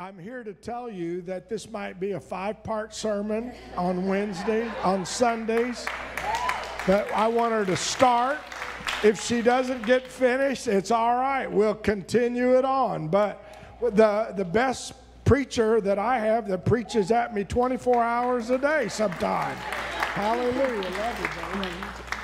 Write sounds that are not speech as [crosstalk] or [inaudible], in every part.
I'm here to tell you that this might be a five part sermon on Wednesday, on Sundays. But I want her to start. If she doesn't get finished, it's all right. We'll continue it on. But the, the best preacher that I have that preaches at me 24 hours a day sometimes. Hallelujah.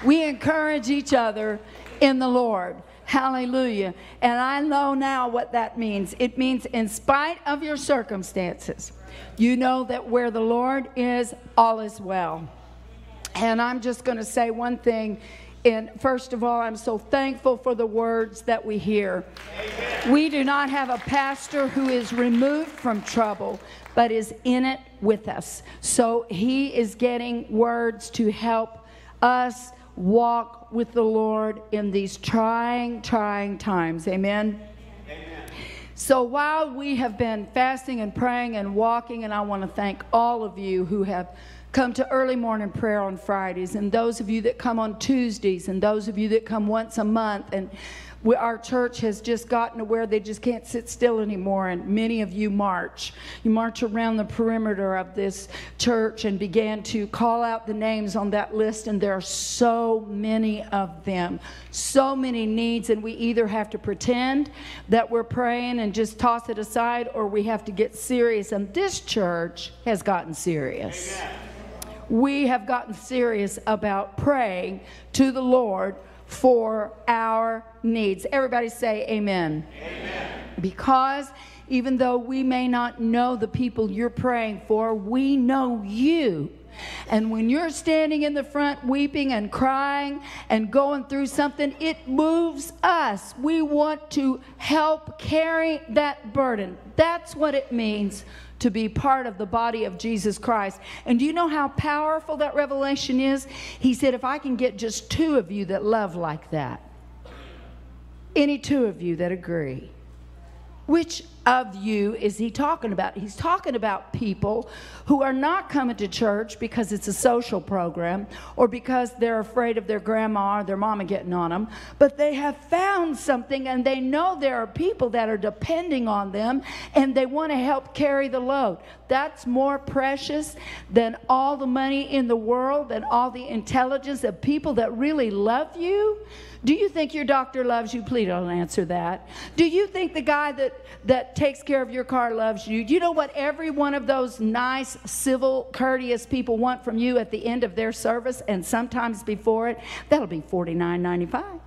We encourage each other in the Lord. Hallelujah. And I know now what that means. It means, in spite of your circumstances, you know that where the Lord is, all is well. And I'm just going to say one thing. And first of all, I'm so thankful for the words that we hear. Amen. We do not have a pastor who is removed from trouble, but is in it with us. So he is getting words to help us walk with the Lord in these trying, trying times. Amen. Amen. So while we have been fasting and praying and walking, and I want to thank all of you who have come to early morning prayer on Fridays, and those of you that come on Tuesdays, and those of you that come once a month, and we, our church has just gotten to where they just can't sit still anymore, and many of you march. You march around the perimeter of this church and began to call out the names on that list, and there are so many of them, so many needs, and we either have to pretend that we're praying and just toss it aside, or we have to get serious. And this church has gotten serious. Amen. We have gotten serious about praying to the Lord for our needs. Everybody say amen. Amen. Because even though we may not know the people you're praying for, we know you. And when you're standing in the front weeping and crying and going through something, it moves us. We want to help carry that burden. That's what it means to be part of the body of Jesus Christ. And do you know how powerful that revelation is? He said, If I can get just two of you that love like that, any two of you that agree, which of you is he talking about? He's talking about people who are not coming to church because it's a social program or because they're afraid of their grandma or their mama getting on them, but they have found something and they know there are people that are depending on them and they want to help carry the load. That's more precious than all the money in the world and all the intelligence of people that really love you do you think your doctor loves you? Please don't answer that. Do you think the guy that, that takes care of your car loves you? You know what every one of those nice, civil, courteous people want from you at the end of their service and sometimes before it? That'll be $49.95.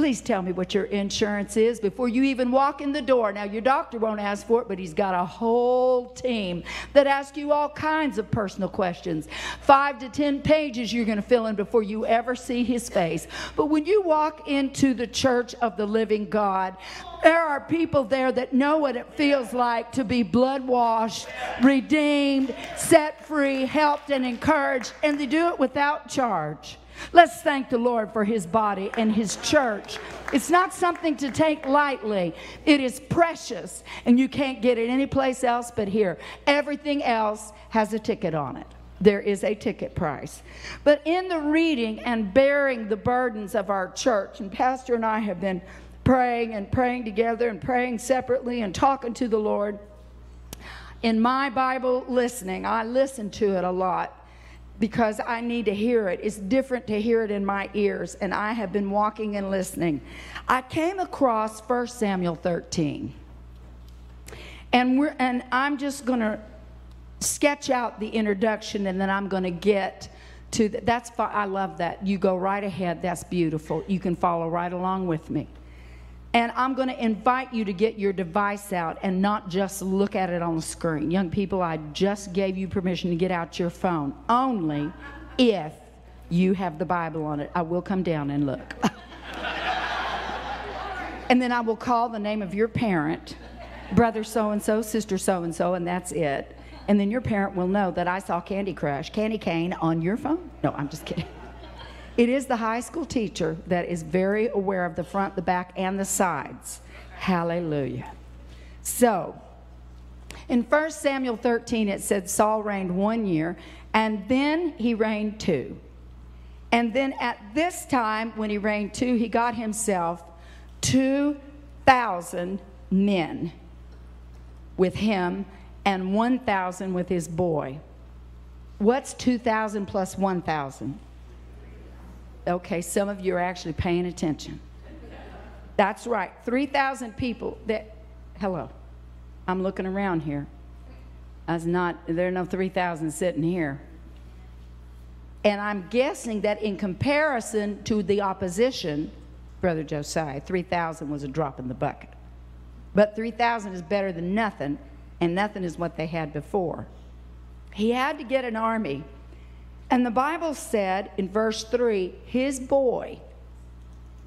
Please tell me what your insurance is before you even walk in the door. Now, your doctor won't ask for it, but he's got a whole team that ask you all kinds of personal questions. Five to ten pages you're going to fill in before you ever see his face. But when you walk into the church of the living God, there are people there that know what it feels like to be blood washed, redeemed, set free, helped, and encouraged, and they do it without charge. Let's thank the Lord for his body and his church. It's not something to take lightly, it is precious, and you can't get it anyplace else but here. Everything else has a ticket on it. There is a ticket price. But in the reading and bearing the burdens of our church, and Pastor and I have been praying and praying together and praying separately and talking to the Lord. In my Bible listening, I listen to it a lot because I need to hear it. It's different to hear it in my ears, and I have been walking and listening. I came across 1 Samuel 13. And we're and I'm just going to sketch out the introduction and then I'm going to get to the, that's I love that. You go right ahead. That's beautiful. You can follow right along with me. And I'm going to invite you to get your device out and not just look at it on the screen. Young people, I just gave you permission to get out your phone only if you have the Bible on it. I will come down and look. [laughs] and then I will call the name of your parent, brother so and so, sister so and so, and that's it. And then your parent will know that I saw Candy Crush, Candy Cane on your phone. No, I'm just kidding. It is the high school teacher that is very aware of the front, the back, and the sides. Hallelujah. So, in 1 Samuel 13, it said Saul reigned one year, and then he reigned two. And then at this time, when he reigned two, he got himself 2,000 men. with him and 1,000 with his boy. What's 2,000 plus 1,000? Okay, some of you are actually paying attention. That's right, 3,000 people that, hello, I'm looking around here. Was not, there are no 3,000 sitting here. And I'm guessing that in comparison to the opposition, Brother Josiah, 3,000 was a drop in the bucket. But 3,000 is better than nothing, and nothing is what they had before. He had to get an army. And the Bible said in verse 3 his boy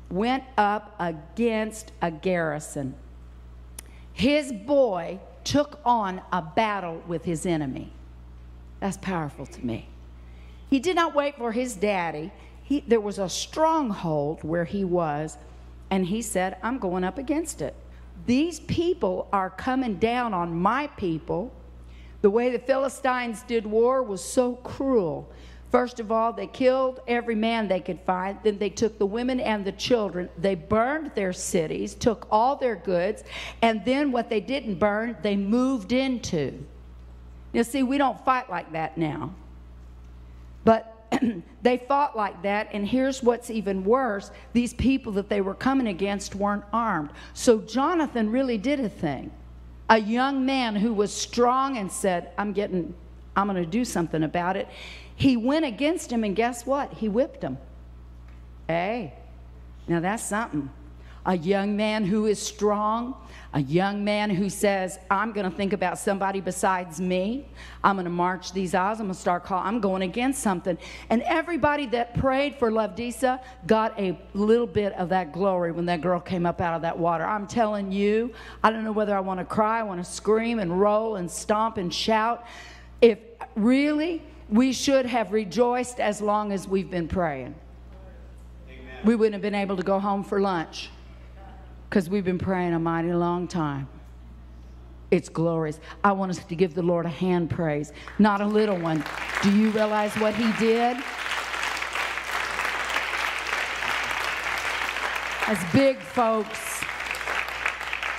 went up against a garrison. His boy took on a battle with his enemy. That's powerful to me. He did not wait for his daddy. He, there was a stronghold where he was, and he said, I'm going up against it. These people are coming down on my people. The way the Philistines did war was so cruel. First of all, they killed every man they could find. Then they took the women and the children. They burned their cities, took all their goods, and then what they didn't burn, they moved into. You see, we don't fight like that now. But [clears throat] they fought like that, and here's what's even worse these people that they were coming against weren't armed. So Jonathan really did a thing. A young man who was strong and said, I'm getting, I'm going to do something about it. He went against him, and guess what? He whipped him. Hey, now that's something. A young man who is strong, a young man who says, I'm going to think about somebody besides me. I'm going to march these aisles. I'm going to start calling. I'm going against something. And everybody that prayed for Lovedisa got a little bit of that glory when that girl came up out of that water. I'm telling you, I don't know whether I want to cry, I want to scream and roll and stomp and shout. If really, we should have rejoiced as long as we've been praying. Amen. We wouldn't have been able to go home for lunch because we've been praying a mighty long time. It's glorious. I want us to give the Lord a hand praise, not a little one. Do you realize what He did? As big folks.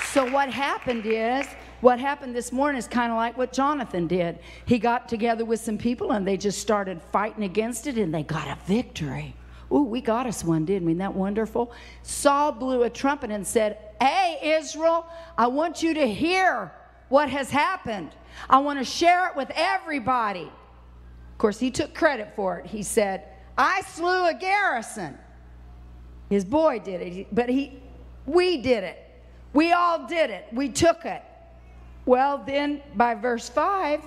So, what happened is, what happened this morning is kind of like what Jonathan did. He got together with some people and they just started fighting against it and they got a victory. Ooh, we got us one, didn't we? Isn't that wonderful? Saul blew a trumpet and said, Hey, Israel, I want you to hear what has happened. I want to share it with everybody. Of course, he took credit for it. He said, I slew a garrison. His boy did it, but he, we did it. We all did it. We took it. Well, then by verse 5,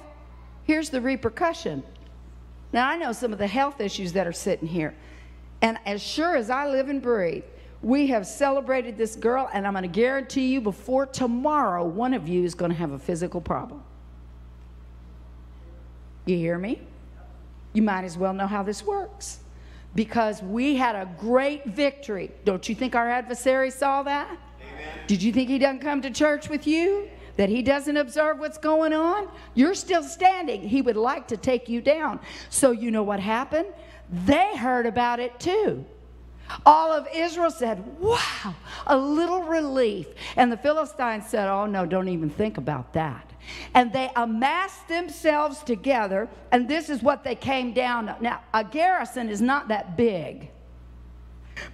here's the repercussion. Now, I know some of the health issues that are sitting here. And as sure as I live and breathe, we have celebrated this girl, and I'm going to guarantee you before tomorrow, one of you is going to have a physical problem. You hear me? You might as well know how this works. Because we had a great victory. Don't you think our adversary saw that? Amen. Did you think he doesn't come to church with you? That he doesn't observe what's going on? You're still standing. He would like to take you down. So, you know what happened? they heard about it too. All of Israel said, Wow, a little relief. And the Philistines said, Oh, no, don't even think about that. And they amassed themselves together, and this is what they came down. Now, a garrison is not that big,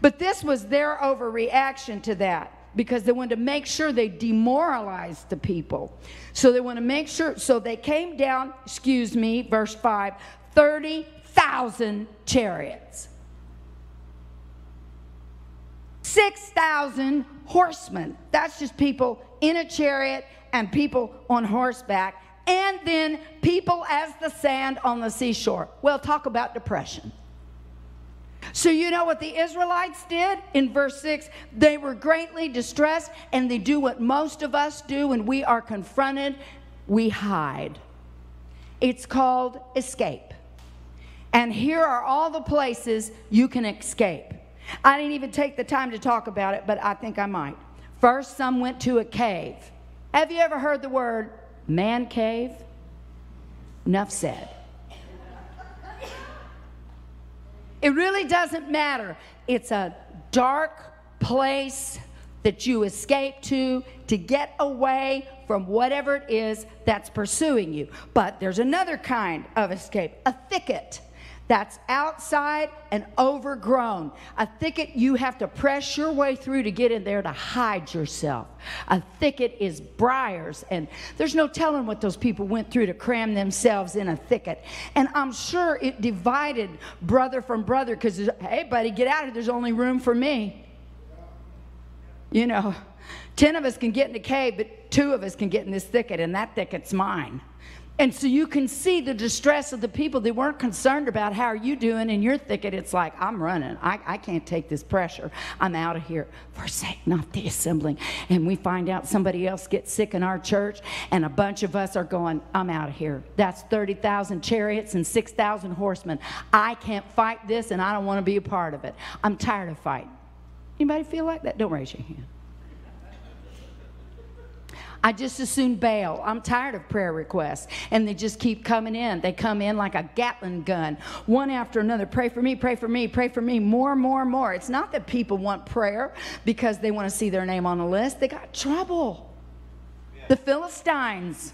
but this was their overreaction to that because they wanted to make sure they demoralized the people. So they want to make sure, so they came down, excuse me, verse 5, 30 6,000 chariots, 6,000 horsemen. That's just people in a chariot and people on horseback, and then people as the sand on the seashore. Well, talk about depression. So, you know what the Israelites did in verse 6? They were greatly distressed, and they do what most of us do when we are confronted we hide. It's called escape. And here are all the places you can escape. I didn't even take the time to talk about it, but I think I might. First, some went to a cave. Have you ever heard the word man cave? Enough said. It really doesn't matter. It's a dark place that you escape to to get away from whatever it is that's pursuing you. But there's another kind of escape, a thicket that's outside and overgrown. A thicket you have to press your way through to get in there to hide yourself. A thicket is briars, and there's no telling what those people went through to cram themselves in a thicket. And I'm sure it divided brother from brother because, hey, buddy, get out of here. There's only room for me. You know, 10 of us can get in the cave, but two of us can get in this thicket, and that thicket's mine. And so you can see the distress of the people. They weren't concerned about how are you doing in your thicket. It's like, I'm running. I, I can't take this pressure. I'm out of here. Forsake not the assembling. And we find out somebody else gets sick in our church, and a bunch of us are going, I'm out of here. That's 30,000 chariots and 6,000 horsemen. I can't fight this, and I don't want to be a part of it. I'm tired of fighting. Anybody feel like that? Don't raise your hand. I just as soon bail. I'm tired of prayer requests. And they just keep coming in. They come in like a Gatling gun, one after another. Pray for me, pray for me, pray for me, more, more, more. It's not that people want prayer because they want to see their name on the list, they got trouble. The Philistines.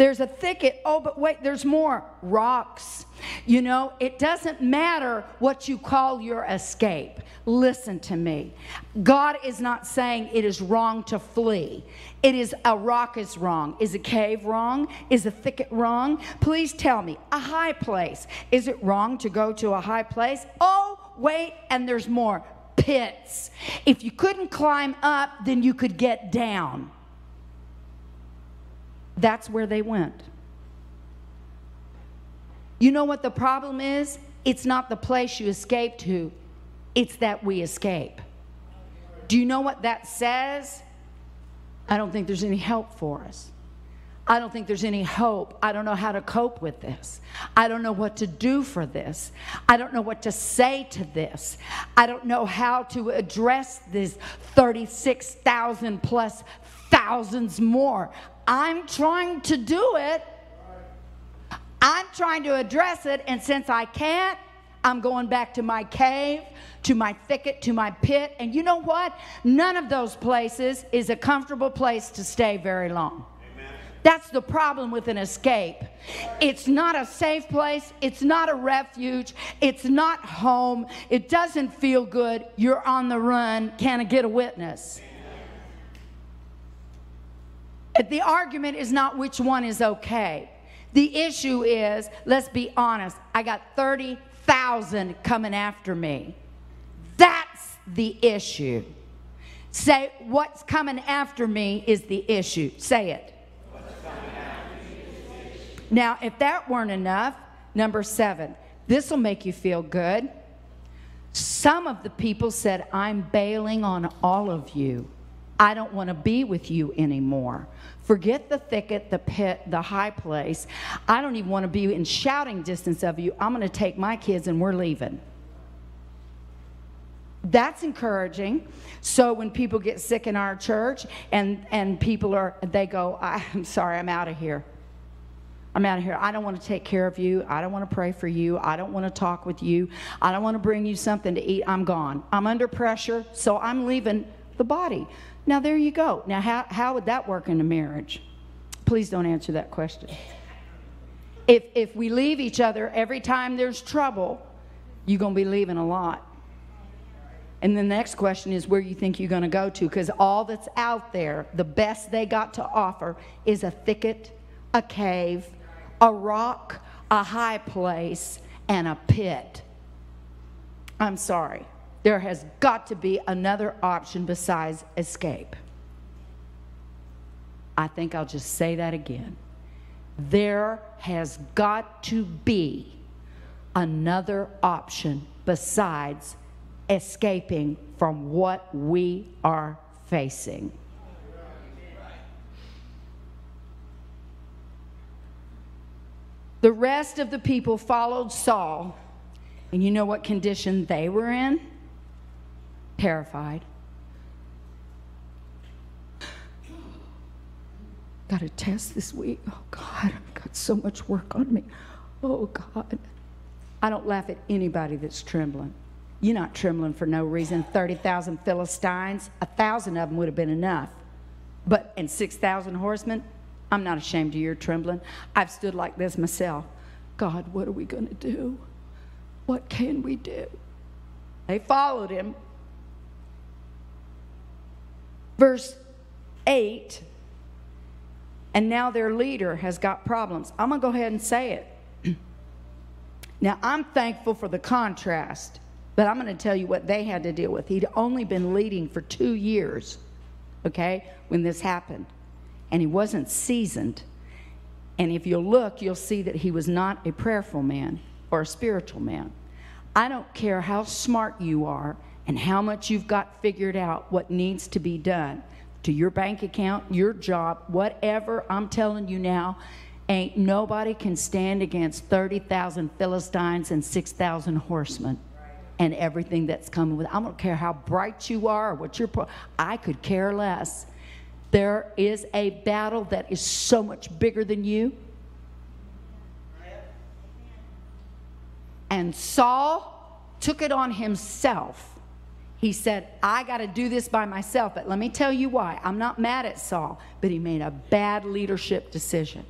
There's a thicket. Oh, but wait, there's more. Rocks. You know, it doesn't matter what you call your escape. Listen to me. God is not saying it is wrong to flee. It is a rock is wrong. Is a cave wrong? Is a thicket wrong? Please tell me. A high place. Is it wrong to go to a high place? Oh, wait, and there's more. Pits. If you couldn't climb up, then you could get down. That's where they went. You know what the problem is? It's not the place you escape to, it's that we escape. Do you know what that says? I don't think there's any help for us. I don't think there's any hope. I don't know how to cope with this. I don't know what to do for this. I don't know what to say to this. I don't know how to address these 36,000 plus thousands more. I'm trying to do it. I'm trying to address it, and since I can't, I'm going back to my cave, to my thicket, to my pit. And you know what? None of those places is a comfortable place to stay very long. That's the problem with an escape. It's not a safe place. It's not a refuge. It's not home. It doesn't feel good. You're on the run. Can I get a witness? The argument is not which one is okay. The issue is, let's be honest, I got 30,000 coming after me. That's the issue. Say, what's coming after me is the issue. Say it. Now, if that weren't enough, number seven, this will make you feel good. Some of the people said, I'm bailing on all of you. I don't want to be with you anymore. Forget the thicket, the pit, the high place. I don't even want to be in shouting distance of you. I'm going to take my kids and we're leaving. That's encouraging. So when people get sick in our church and, and people are, they go, I'm sorry, I'm out of here. I'm out of here. I don't want to take care of you. I don't want to pray for you. I don't want to talk with you. I don't want to bring you something to eat. I'm gone. I'm under pressure, so I'm leaving the body. Now, there you go. Now, how, how would that work in a marriage? Please don't answer that question. If, if we leave each other every time there's trouble, you're going to be leaving a lot. And the next question is where you think you're going to go to, because all that's out there, the best they got to offer, is a thicket, a cave, a rock, a high place, and a pit. I'm sorry there has got to be another option besides escape. I think I'll just say that again. There has got to be another option besides escaping from what we are facing. The rest of the people followed Saul, and you know what condition they were in? Terrified. Got a test this week. Oh, God, I've got so much work on me. Oh, God. I don't laugh at anybody that's trembling. You're not trembling for no reason. 30,000 Philistines, a thousand of them would have been enough. But, and 6,000 horsemen, I'm not ashamed of your trembling. I've stood like this myself. God, what are we going to do? What can we do? They followed him. Verse 8, and now their leader has got problems. I'm going to go ahead and say it. [clears throat] now, I'm thankful for the contrast, but I'm going to tell you what they had to deal with. He'd only been leading for two years, okay, when this happened, and he wasn't seasoned. And if you'll look, you'll see that he was not a prayerful man or a spiritual man. I don't care how smart you are and how much you've got figured out what needs to be done to your bank account, your job, whatever. I'm telling you now, ain't nobody can stand against 30,000 Philistines and 6,000 horsemen and everything that's coming with. I don't care how bright you are or what you're. I could care less. There is a battle that is so much bigger than you. And Saul took it on himself. He said, I got to do this by myself. But let me tell you why. I'm not mad at Saul, but he made a bad leadership decision.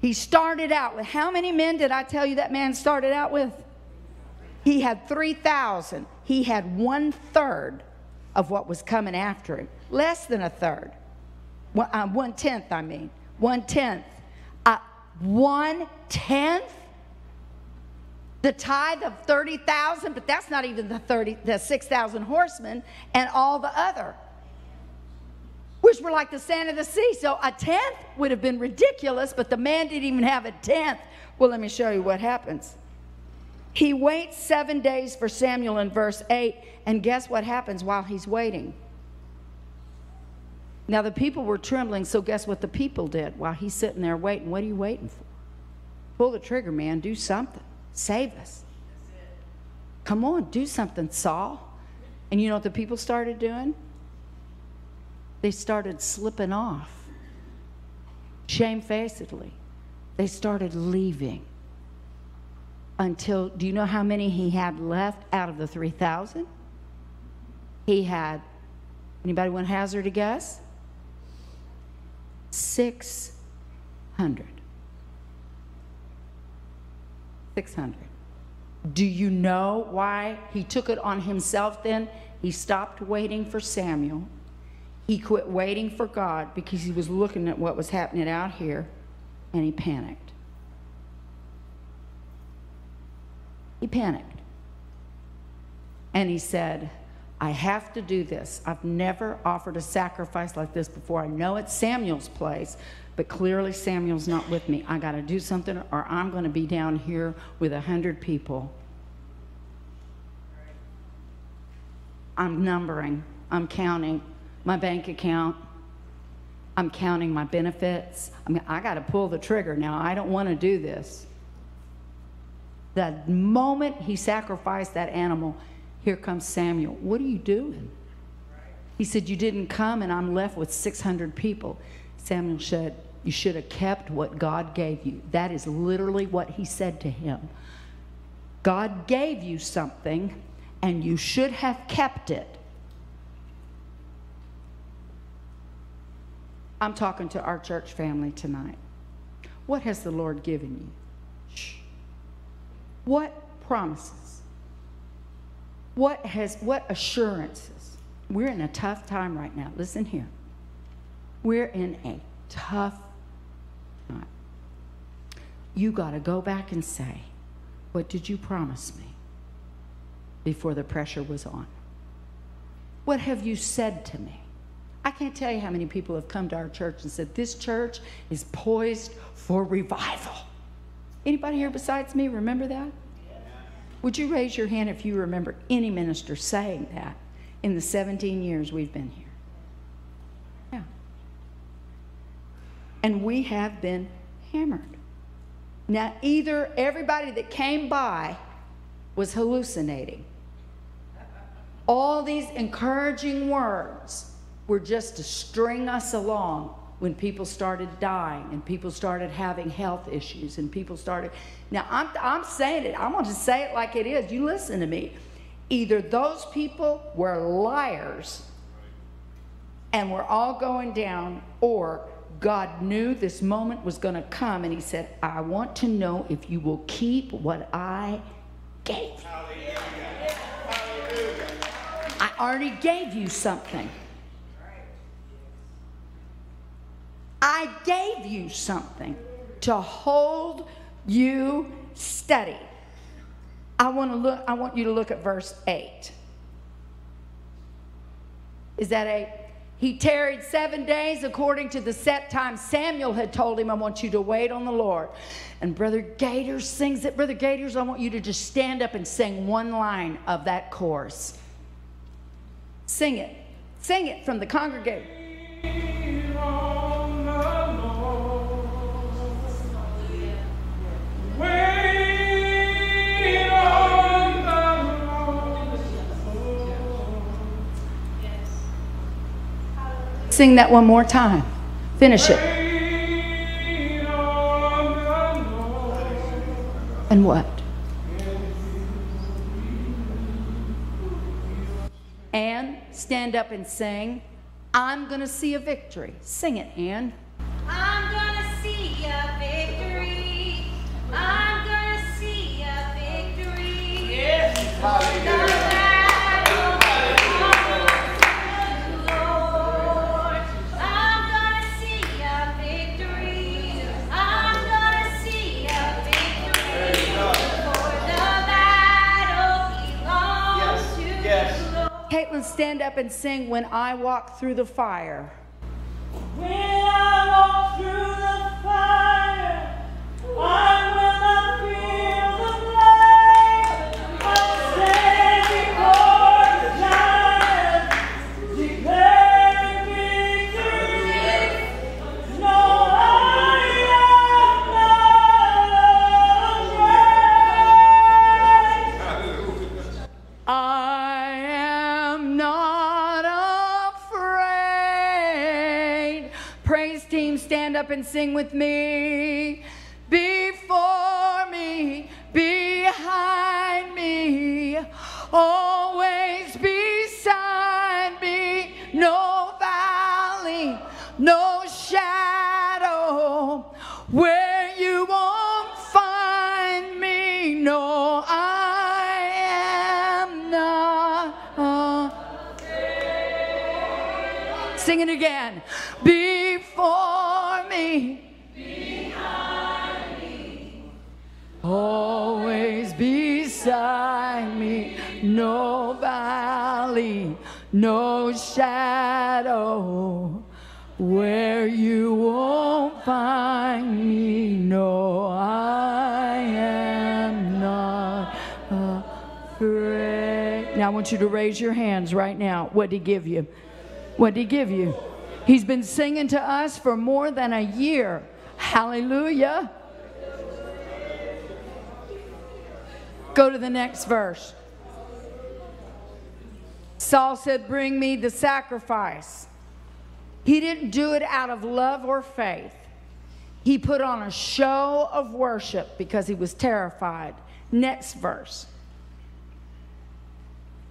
He started out with how many men did I tell you that man started out with? He had 3,000. He had one third of what was coming after him, less than a third. One, uh, tenth, I mean. One tenth. Uh, one tenth? The tithe of 30,000, but that's not even the 30, the 6,000 horsemen and all the other, which were like the sand of the sea. So a tenth would have been ridiculous, but the man didn't even have a tenth. Well, let me show you what happens. He waits seven days for Samuel in verse 8, and guess what happens while he's waiting? Now, the people were trembling, so guess what the people did while he's sitting there waiting? What are you waiting for? Pull the trigger, man. Do something. Save us. Come on, do something, Saul. And you know what the people started doing? They started slipping off. Shamefacedly. They started leaving. Until, do you know how many he had left out of the 3,000? He had, anybody want to hazard a guess? 600. 600. Do you know why he took it on himself then? He stopped waiting for Samuel. He quit waiting for God because he was looking at what was happening out here and he panicked. He panicked. And he said, I have to do this. I've never offered a sacrifice like this before. I know it's Samuel's place, but clearly Samuel's not with me. I got to do something, or I'm going to be down here with a hundred people. I'm numbering, I'm counting my bank account, I'm counting my benefits. I mean, I got to pull the trigger now. I don't want to do this. The moment he sacrificed that animal, here comes Samuel. What are you doing? He said, You didn't come, and I'm left with 600 people. Samuel said, You should have kept what God gave you. That is literally what he said to him. God gave you something, and you should have kept it. I'm talking to our church family tonight. What has the Lord given you? What promises? What has what assurances? We're in a tough time right now. Listen here. We're in a tough time. You got to go back and say, What did you promise me before the pressure was on? What have you said to me? I can't tell you how many people have come to our church and said, This church is poised for revival. Anybody here besides me remember that? Would you raise your hand if you remember any minister saying that in the 17 years we've been here? Yeah. And we have been hammered. Now, either everybody that came by was hallucinating. All these encouraging words were just to string us along when people started dying and people started having health issues and people started. Now, I'm, I'm saying it, I'm going to say it like it is. You listen to me. Either those people were liars and we're all going down, or God knew this moment was going to come and He said, I want to know if you will keep what I gave you. I already gave you something. I gave you something to hold you steady. I want to look I want you to look at verse 8. Is that 8? He tarried seven days according to the set time Samuel had told him, I want you to wait on the Lord. And Brother Gators sings it. Brother Gators, I want you to just stand up and sing one line of that chorus. Sing it. Sing it from the congregation. Sing that one more time. Finish it. And what? And stand up and sing, I'm going to see a victory. Sing it, Anne. I'm gonna see a victory. I'm gonna see a victory. Yes. Caitlin, stand up and sing When I Walk Through the Fire. When sing with me. Want you to raise your hands right now. What did he give you? What did he give you? He's been singing to us for more than a year. Hallelujah. Go to the next verse. Saul said, Bring me the sacrifice. He didn't do it out of love or faith. He put on a show of worship because he was terrified. Next verse.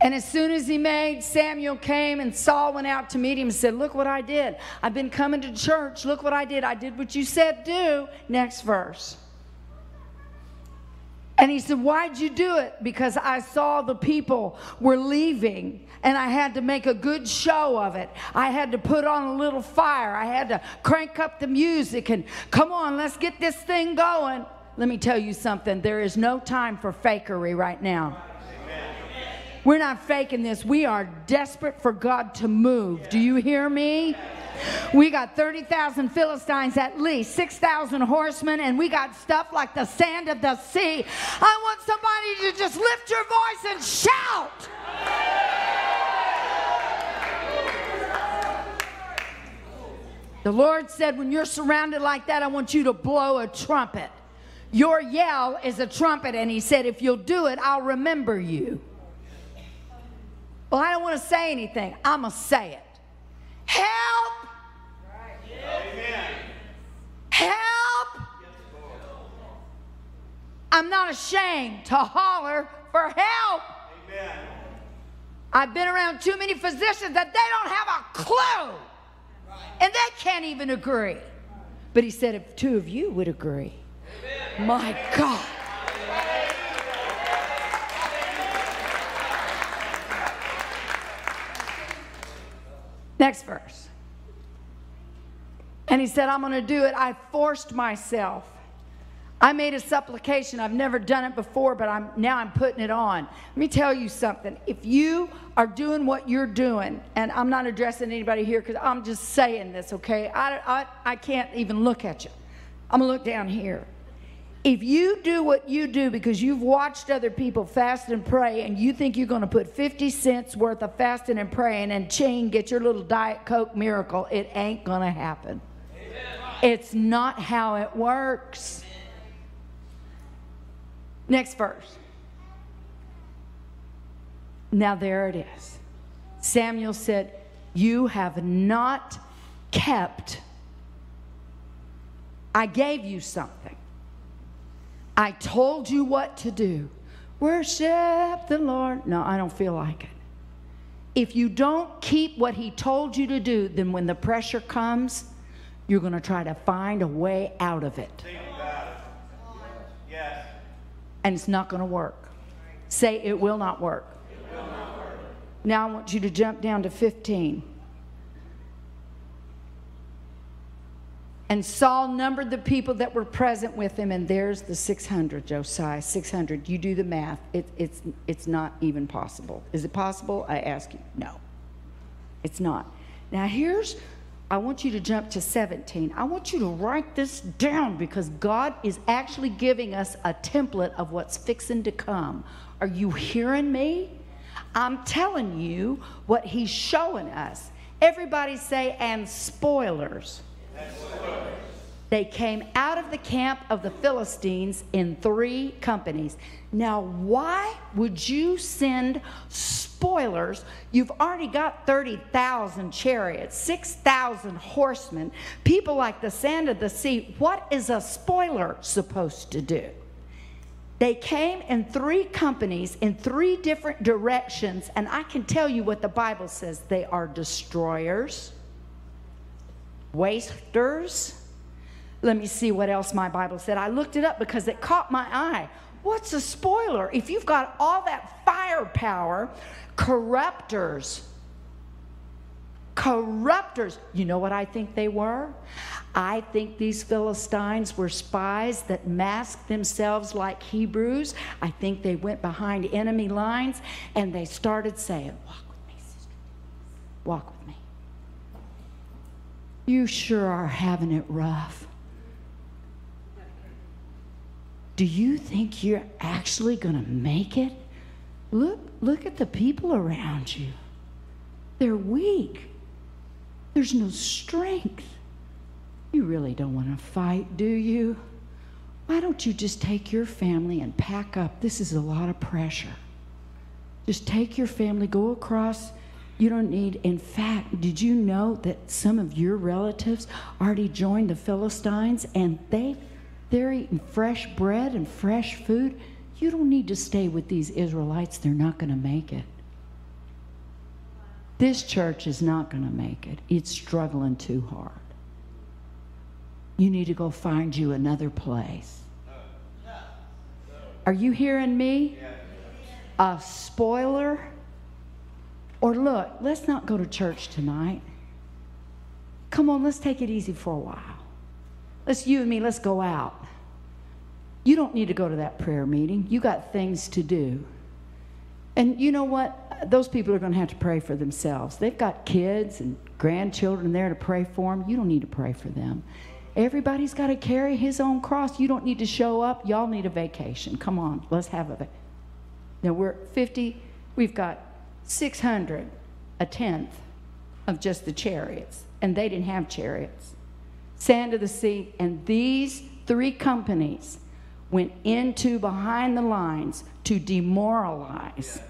And as soon as he made, Samuel came and Saul went out to meet him and said, Look what I did. I've been coming to church. Look what I did. I did what you said do. Next verse. And he said, Why'd you do it? Because I saw the people were leaving and I had to make a good show of it. I had to put on a little fire. I had to crank up the music and come on, let's get this thing going. Let me tell you something there is no time for fakery right now. We're not faking this. We are desperate for God to move. Do you hear me? We got 30,000 Philistines, at least 6,000 horsemen, and we got stuff like the sand of the sea. I want somebody to just lift your voice and shout. The Lord said, when you're surrounded like that, I want you to blow a trumpet. Your yell is a trumpet, and He said, if you'll do it, I'll remember you. Well, I don't want to say anything. I'm going to say it. Help! Help! I'm not ashamed to holler for help. I've been around too many physicians that they don't have a clue. And they can't even agree. But he said, if two of you would agree, my God. Next verse. And he said, I'm going to do it. I forced myself. I made a supplication. I've never done it before, but I'm now I'm putting it on. Let me tell you something. If you are doing what you're doing, and I'm not addressing anybody here because I'm just saying this, okay? I, I, I can't even look at you. I'm gonna look down here. If you do what you do because you've watched other people fast and pray, and you think you're gonna put 50 cents worth of fasting and praying and chain get your little Diet Coke miracle, it ain't gonna happen. It's not how it works. Next verse. Now there it is. Samuel said, You have not kept. I gave you something. I told you what to do. Worship the Lord. No, I don't feel like it. If you don't keep what he told you to do, then when the pressure comes, you're going to try to find a way out of it. Yes. and it's not going to work. Say it will not work. Now I want you to jump down to 15. And Saul numbered the people that were present with him, and there's the 600, Josiah. 600. You do the math. It, it's, it's not even possible. Is it possible? I ask you. No, it's not. Now, here's, I want you to jump to 17. I want you to write this down because God is actually giving us a template of what's fixing to come. Are you hearing me? I'm telling you what He's showing us. Everybody say, and spoilers. They came out of the camp of the Philistines in three companies. Now, why would you send spoilers? You've already got 30,000 chariots, 6,000 horsemen, people like the sand of the sea. What is a spoiler supposed to do? They came in three companies in three different directions, and I can tell you what the Bible says they are destroyers, wasters. Let me see what else my Bible said. I looked it up because it caught my eye. What's a spoiler? If you've got all that firepower, corruptors, corruptors. You know what I think they were? I think these Philistines were spies that masked themselves like Hebrews. I think they went behind enemy lines and they started saying, Walk with me, sister. Walk with me. You sure are having it rough. Do you think you're actually going to make it? Look, look at the people around you. They're weak. There's no strength. You really don't want to fight, do you? Why don't you just take your family and pack up? This is a lot of pressure. Just take your family, go across. You don't need, in fact, did you know that some of your relatives already joined the Philistines and they they're eating fresh bread and fresh food? You don't need to stay with these Israelites. They're not going to make it. This church is not going to make it. It's struggling too hard. You need to go find you another place. Are you hearing me? A spoiler? Or look, let's not go to church tonight. Come on, let's take it easy for a while. Let's you and me, let's go out. You don't need to go to that prayer meeting. You got things to do. And you know what? Those people are going to have to pray for themselves. They've got kids and grandchildren there to pray for them. You don't need to pray for them. Everybody's got to carry his own cross. You don't need to show up. Y'all need a vacation. Come on, let's have a. Now we're 50, we've got 600, a tenth of just the chariots, and they didn't have chariots. Sand of the sea, and these three companies went into behind the lines to demoralize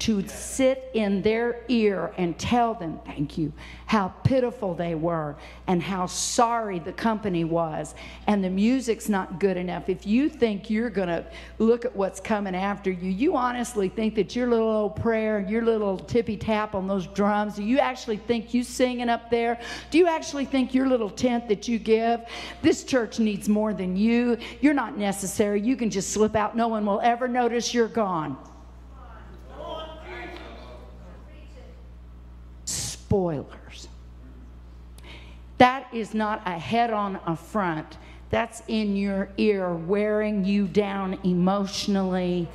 to sit in their ear and tell them, thank you, how pitiful they were and how sorry the company was. And the music's not good enough. If you think you're going to look at what's coming after you, you honestly think that your little old prayer, your little tippy tap on those drums, do you actually think you singing up there? Do you actually think your little tent that you give, this church needs more than you? You're not necessary. You can just slip out. No one will ever notice you're gone. Spoilers. That is not a head on affront. That's in your ear, wearing you down emotionally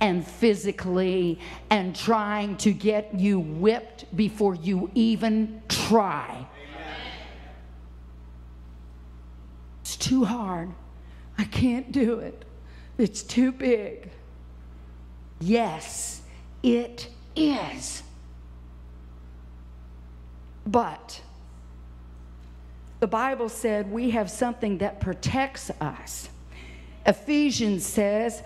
and physically and trying to get you whipped before you even try. It's too hard. I can't do it. It's too big. Yes, it is. But the Bible said we have something that protects us. Ephesians says,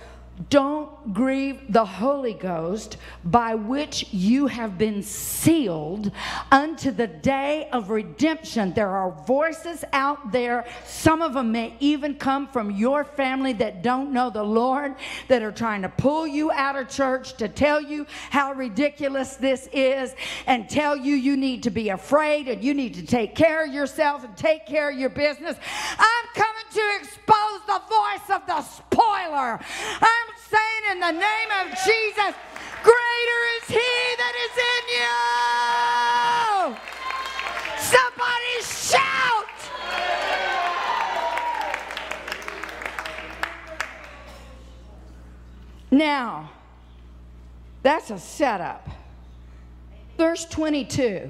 don't grieve the Holy Ghost by which you have been sealed unto the day of redemption. There are voices out there, some of them may even come from your family that don't know the Lord, that are trying to pull you out of church to tell you how ridiculous this is and tell you you need to be afraid and you need to take care of yourself and take care of your business. I'm coming to expose the voice of the spoiler. I'm saying in the name of Jesus, greater is he that is in you. Somebody shout. Now, that's a setup. Verse 22,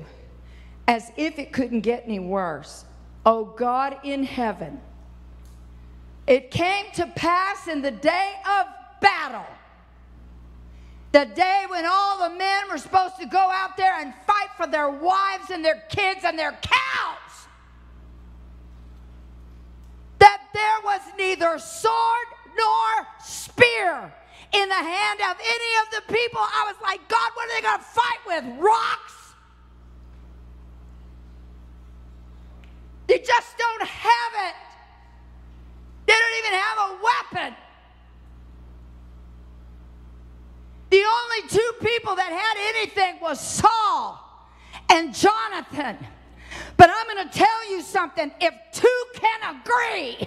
as if it couldn't get any worse. Oh God in heaven, it came to pass in the day of battle, the day when all the men were supposed to go out there and fight for their wives and their kids and their cows, that there was neither sword nor spear in the hand of any of the people. I was like, God, what are they going to fight with? Rocks? They just don't have it. They don't even have a weapon. The only two people that had anything was Saul and Jonathan. But I'm going to tell you something. If two can agree,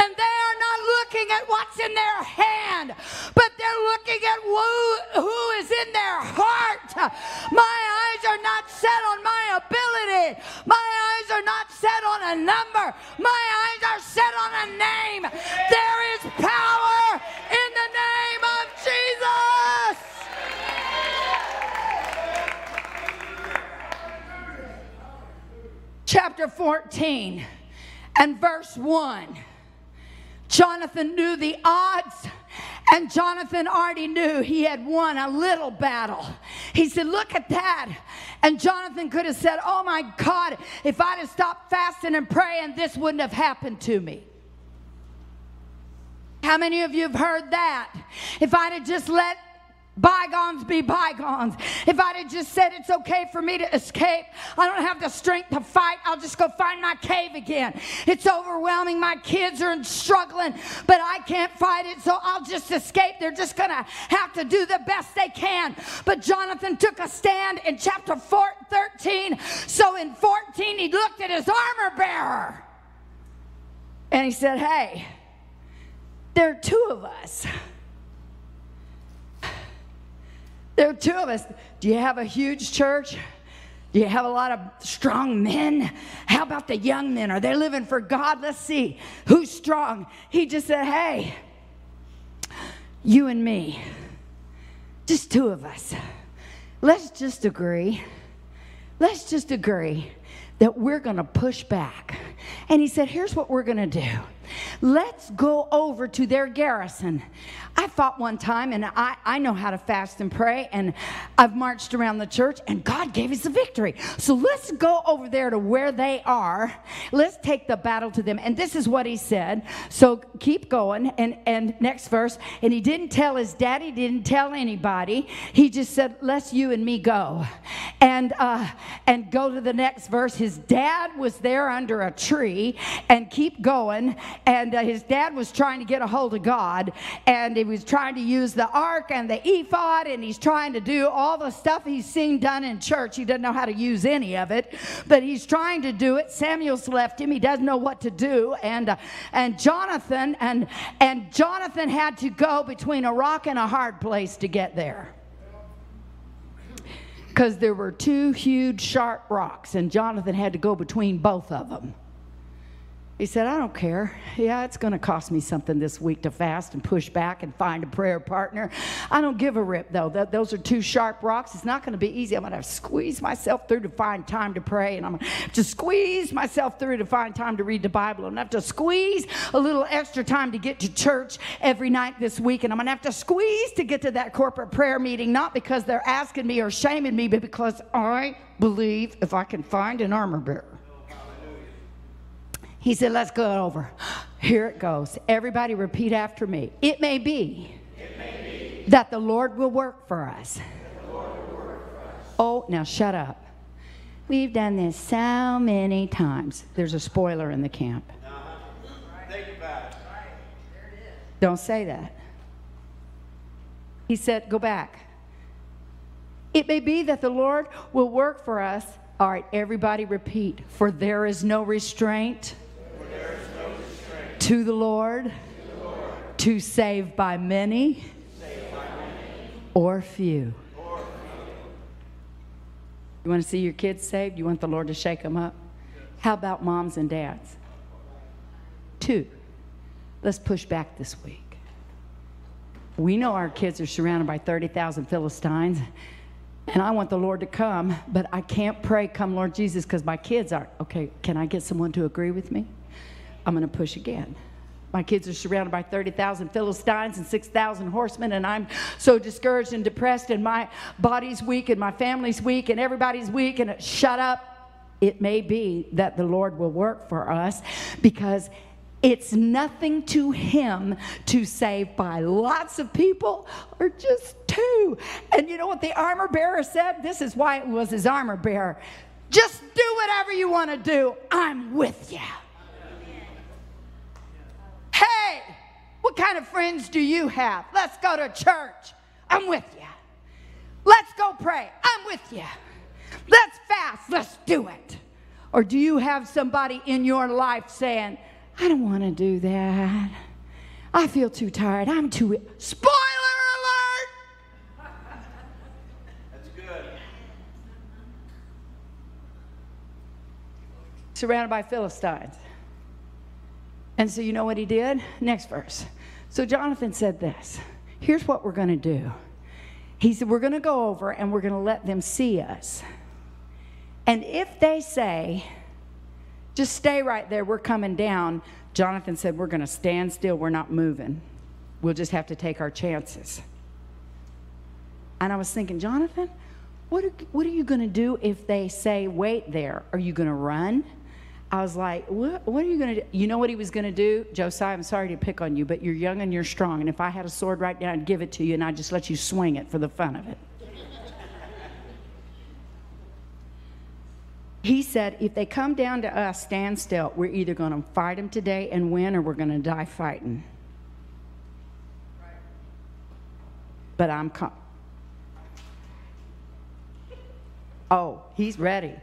and they are not looking at what's in their hand, but they're looking at who, who is in their heart. My eyes are not set on my ability. My eyes set on a number. My eyes are set on a name. There is power in the name of Jesus. Chapter 14 and verse 1. Jonathan knew the odds, and Jonathan already knew he had won a little battle. He said, Look at that. And Jonathan could have said, Oh my God, if I'd have stopped fasting and praying, this wouldn't have happened to me. How many of you have heard that? If I'd have just let bygones be bygones. If I'd have just said it's okay for me to escape, I don't have the strength to fight. I'll just go find my cave again. It's overwhelming. My kids are struggling, but I can't fight it, so I'll just escape. They're just going to have to do the best they can. But Jonathan took a stand in chapter 4, 13. So in 14, he looked at his armor bearer and he said, Hey, there are two of us. There are two of us. Do you have a huge church? Do you have a lot of strong men? How about the young men? Are they living for God? Let's see who's strong. He just said, Hey, you and me, just two of us. Let's just agree. Let's just agree that we're going to push back And he said, Here's what we're going to do. Let's go over to their garrison. I fought one time, and I, I know how to fast and pray, and I've marched around the church, and God gave us the victory. So let's go over there to where they are. Let's take the battle to them. And this is what he said. So keep going. And, and next verse. And he didn't tell his daddy, didn't tell anybody. He just said, Let's you and me go. And, uh, and go to the next verse. His dad was there under a tree, and keep going and uh, his dad was trying to get a hold of God, and he was trying to use the ark and the ephod, and he's trying to do all the stuff he's seen done in church. He doesn't know how to use any of it, but he's trying to do it. Samuel's left him; he doesn't know what to do, and uh, and Jonathan and and Jonathan had to go between a rock and a hard place to get there because there were two huge sharp rocks, and Jonathan had to go between both of them. He said, I don't care. Yeah, it's going to cost me something this week to fast and push back and find a prayer partner. I don't give a rip, though. Those are two sharp rocks. It's not going to be easy. I'm going to squeeze myself through to find time to pray, and I'm going to squeeze myself through to find time to read the Bible. I'm going to have to squeeze a little extra time to get to church every night this week, and I'm going to have to squeeze to get to that corporate prayer meeting, not because they're asking me or shaming me, but because I believe if I can find an armor bearer. He said, Let's go over. [gasps] Here it goes. Everybody repeat after me. It may be, it may be. that the Lord will work for us. Oh, now shut up. We've done this so many times. There's a spoiler in the camp. Don't say that. He said, Go back. It may be that the Lord will work for us. All right, everybody repeat. For there is no restraint to the Lord, to save by many, or few. You want to see your kids saved? You want the Lord to shake them up? How about moms and dads? Two. Let's push back this week. We know our kids are surrounded by 30,000 Philistines, and I want the Lord to come, but I can't pray, Come, Lord Jesus, because my kids are. Okay, can I get someone to agree with me? I'm going to push again. My kids are surrounded by 30,000 Philistines and 6,000 horsemen, and I'm so discouraged and depressed, and my body's weak, and my family's weak, and everybody's weak, and shut up. It may be that the Lord will work for us because it's nothing to him to save by lots of people or just two. And you know what the armor bearer said? This is why it was his armor bearer. Just do whatever you want to do. I'm with you. Hey, what kind of friends do you have? Let's go to church. I'm with you. Let's go pray. I'm with you. Let's fast. Let's do it. Or do you have somebody in your life saying, I don't want to do that. I feel too tired. I'm too. Spoiler alert! That's good. Surrounded by Philistines. And so you know what he did? Next verse. So Jonathan said this Here's what we're going to do. He said, We're going to go over and we're going to let them see us. And if they say, just stay right there, we're coming down, Jonathan said, We're going to stand still, we're not moving. We'll just have to take our chances. And I was thinking, Jonathan, what are, what are you going to do if they say, Wait there? Are you going to run? I was like, what, what are you going to do? You know what he was going to do? Josiah, I'm sorry to pick on you, but you're young and you're strong. And if I had a sword right now, I'd give it to you and I'd just let you swing it for the fun of it. he said, if they come down to us, stand still. We're either going to fight them today and win or we're going to die fighting. But I'm. Com- oh, he's ready.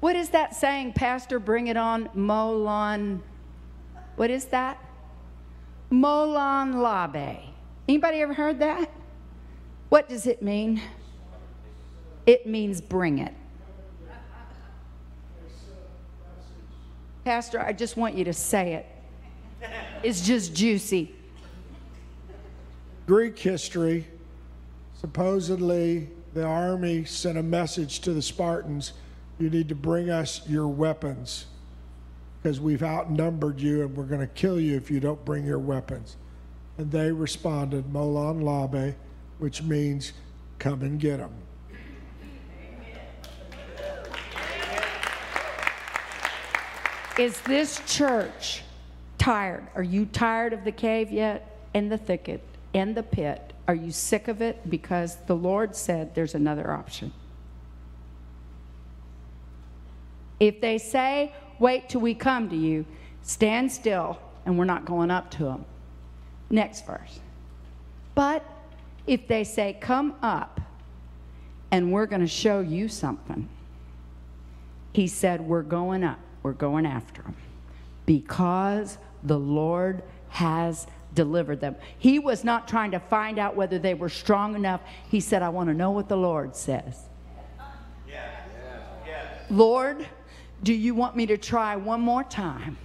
What is that saying, Pastor? Bring it on, Molon. What is that? Molon Labe. Anybody ever heard that? What does it mean? It means bring it. Pastor, I just want you to say it. It's just juicy. Greek history, supposedly the army sent a message to the Spartans you need to bring us your weapons. because we've outnumbered you and we're going to kill you if you don't bring your weapons. And they responded, Molon Labe, which means come and get them. Is this church tired? Are you tired of the cave yet? And the thicket and the pit? Are you sick of it? Because the Lord said there's another option. If they say, wait till we come to you, stand still, and we're not going up to them. Next verse. But if they say, come up, and we're going to show you something, he said, we're going up, we're going after them because the Lord has delivered them. He was not trying to find out whether they were strong enough. He said, I want to know what the Lord says. Lord, do you want me to try one more time?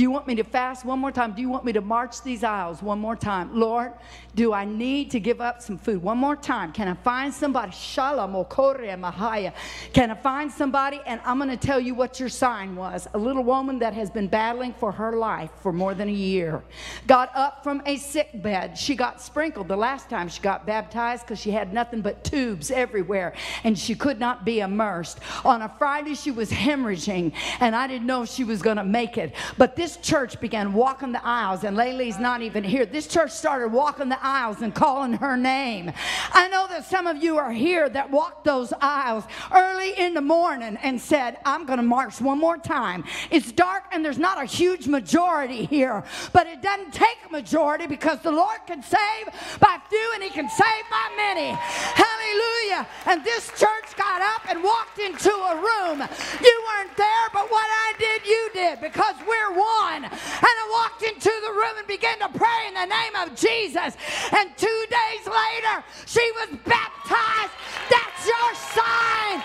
Do you want me to fast one more time? Do you want me to march these aisles one more time? Lord, do I need to give up some food one more time? Can I find somebody? Shalom Mahaya. Can I find somebody? And I'm going to tell you what your sign was. A little woman that has been battling for her life for more than a year got up from a sick bed. She got sprinkled the last time she got baptized because she had nothing but tubes everywhere and she could not be immersed. On a Friday, she was hemorrhaging and I didn't know if she was going to make it. But this church began walking the aisles, and Laylee's not even here. This church started walking the aisles and calling her name. I know that some of you are here that walked those aisles early in the morning and said, I'm going to march one more time. It's dark and there's not a huge majority here, but it doesn't take a majority because the Lord can save by few and He can save by many. Hallelujah. And this church got up and walked into a room. You weren't there, but what I did, you did because we're one. And I walked into the room and began to pray in the name of Jesus. And two days later, she was baptized. That's your sign.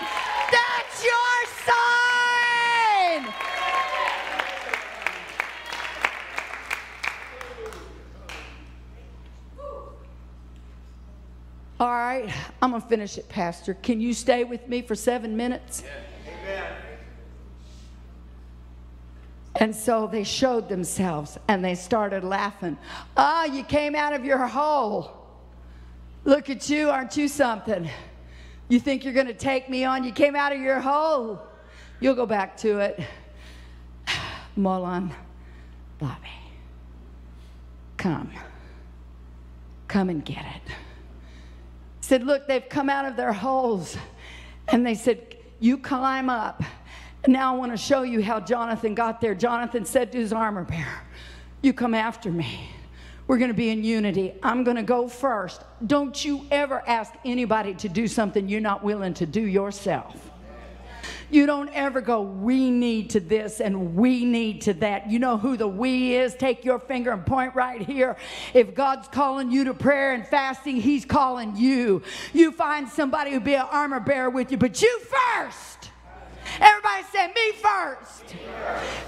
That's your sign. All right, I'm going to finish it, Pastor. Can you stay with me for seven minutes? And so they showed themselves and they started laughing. Ah, you came out of your hole. Look at you, aren't you something? You think you're going to take me on? You came out of your hole. You'll go back to it. [sighs] Molan, Bobby, come. Come and get it. Said, look, they've come out of their holes. And they said, you climb up. Now I want to show you how Jonathan got there. Jonathan said to his armor bearer, You come after me. We're going to be in unity. I'm going to go first. Don't you ever ask anybody to do something you're not willing to do yourself. You don't ever go, we need to this and we need to that. You know who the we is? Take your finger and point right here. If God's calling you to prayer and fasting, He's calling you. You find somebody who'll be an armor bearer with you, but you first. Everybody said, Me first.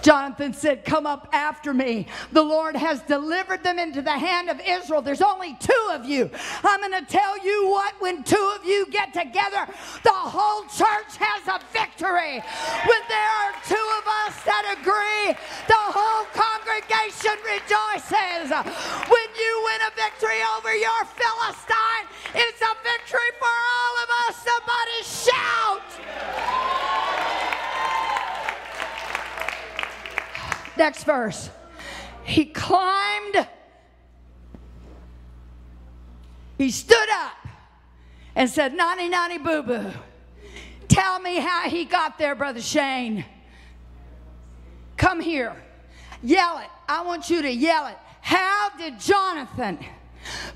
Jonathan said, Come up after me. The Lord has delivered them into the hand of Israel. There's only two of you. I'm going to tell you what, when two of you get together, the whole church has a victory. When there are two of us that agree, the whole congregation rejoices. When you win a victory over your Philistine, it's a victory for all of us. Somebody shout. Next verse. He climbed, he stood up and said, Nani, nani, boo boo. Tell me how he got there, Brother Shane. Come here. Yell it. I want you to yell it. How did Jonathan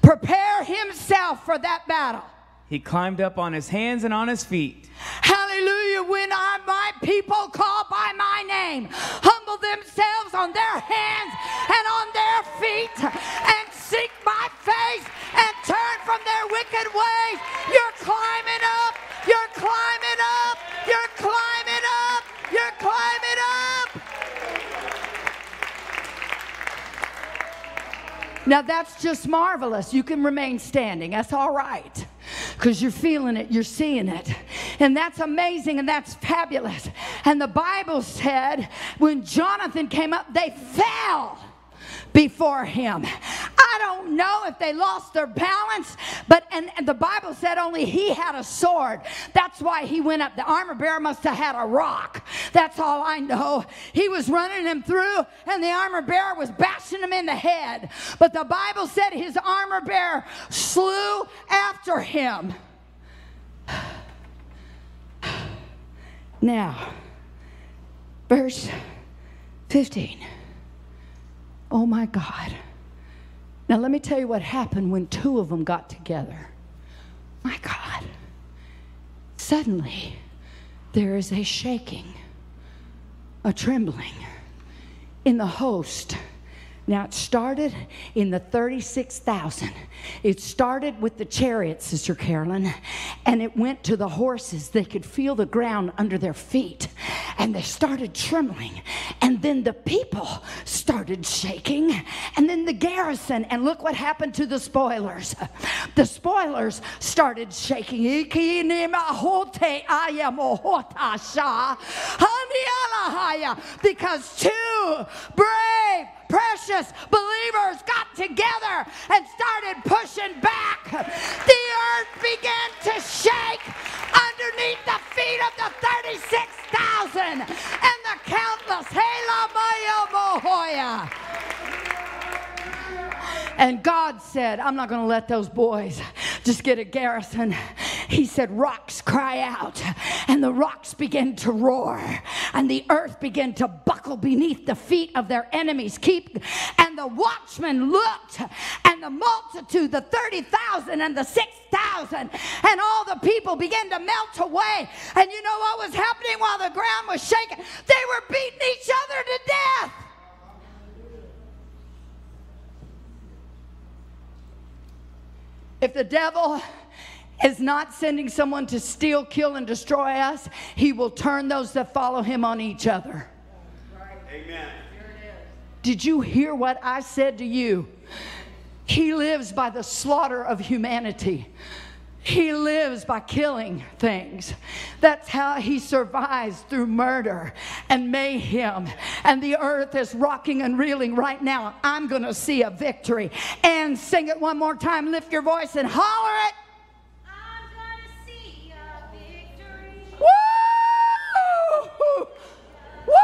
prepare himself for that battle? He climbed up on his hands and on his feet. Hallelujah. When I, my people call by my name, humble themselves on their hands and on their feet and seek my face and turn from their wicked ways, you're climbing up, you're climbing up, you're climbing up, you're climbing up. Now that's just marvelous. You can remain standing. That's all right because you're feeling it, you're seeing it. And that's amazing and that's fabulous. And the Bible said when Jonathan came up, they fell before him. I don't know if they lost their balance, but and, and, the Bible said only he had a sword. That's why he went up. The armor bearer must have had a rock. That's all I know. He was running him through, and the armor bearer was bashing him in the head. But the Bible said his armor bearer slew after him. Now, verse 15. Oh my God. Now, let me tell you what happened when two of them got together. My God. Suddenly, there is a shaking, a trembling in the host now, it started in the 36,000. It started with the chariots, Sister Carolyn, and it went to the horses. They could feel the ground under their feet, and they started trembling. And then the people started shaking, and then the garrison. And look what happened to the spoilers. The spoilers started shaking. Because two brave precious believers got together and started pushing back. The earth began to shake underneath the feet of the 36,000 and the countless Hela Maya Mohoya. And God said, I'm not going to let those boys just get a garrison. He said, Rocks cry out, and the rocks begin to roar, and the earth began to buckle beneath the feet of their enemies. Keep, and the watchmen looked, and the multitude, the 30,000 and the 6,000, and all the people began to melt away. And you know what was happening while the ground was shaking? They were beating each other to death. If the devil is not sending someone to steal, kill, and destroy us, he will turn those that follow him on each other. Amen. Did you hear what I said to you? He lives by the slaughter of humanity. He lives by killing things. That's how he survives through murder and mayhem. And the earth is rocking and reeling right now. I'm going to see a victory. And sing it one more time. Lift your voice and holler it. I'm gonna see a victory. Woo! Woo!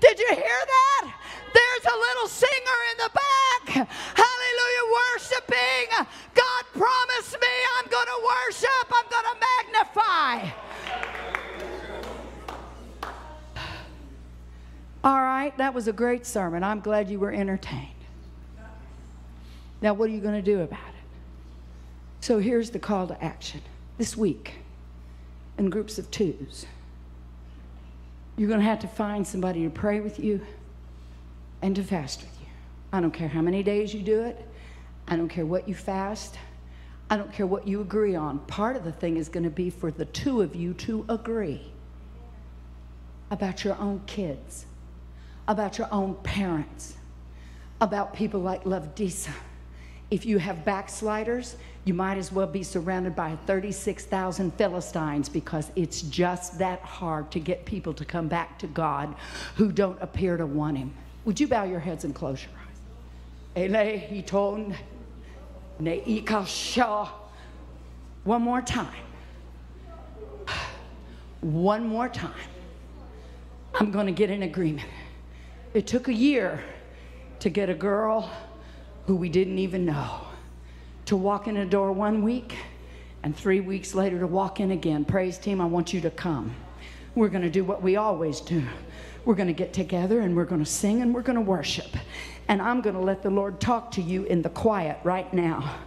Did you hear that? There's a little singer in the back. Hallelujah, worshiping. God promised to. All right, that was a great sermon. I'm glad you were entertained. Now, what are you going to do about it? So, here's the call to action this week in groups of twos. You're going to have to find somebody to pray with you and to fast with you. I don't care how many days you do it, I don't care what you fast, I don't care what you agree on. Part of the thing is going to be for the two of you to agree about your own kids, about your own parents, about people like Love Disa. If you have backsliders, you might as well be surrounded by 36,000 Philistines because it's just that hard to get people to come back to God who don't appear to want Him. Would you bow your heads and close your eyes? Neikasha. One more time. One more time. I'm going to get an agreement. It took a year to get a girl who we didn't even know to walk in a door one week and three weeks later to walk in again. Praise team, I want you to come. We're going to do what we always do. We're going to get together and we're going to sing and we're going to worship. And I'm going to let the Lord talk to you in the quiet right now.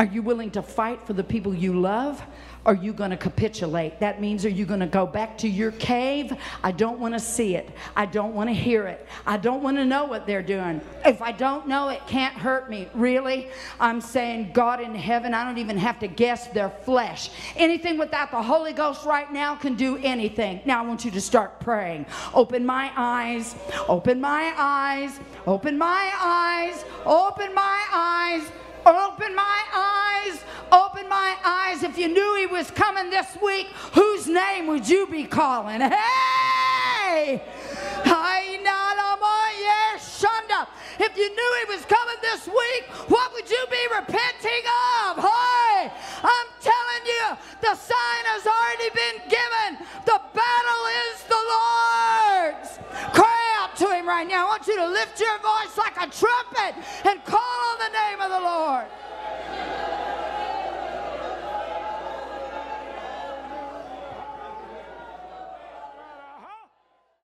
Are you willing to fight for the people you love? Are you going to capitulate? That means, are you going to go back to your cave? I don't want to see it. I don't want to hear it. I don't want to know what they're doing. If I don't know, it can't hurt me. Really? I'm saying, God in heaven, I don't even have to guess their flesh. Anything without the Holy Ghost right now can do anything. Now I want you to start praying. Open my eyes. Open my eyes. Open my eyes. Open my eyes. Open my eyes. Open my eyes. If you knew he was coming this week, whose name would you be calling? Hey! If you knew he was coming this week, what would you be repenting of? Hey! I'm telling you, the sign has already been given. The battle is the Lord's. Cry to him right now. I want you to lift your voice like a trumpet and call on the name of the Lord.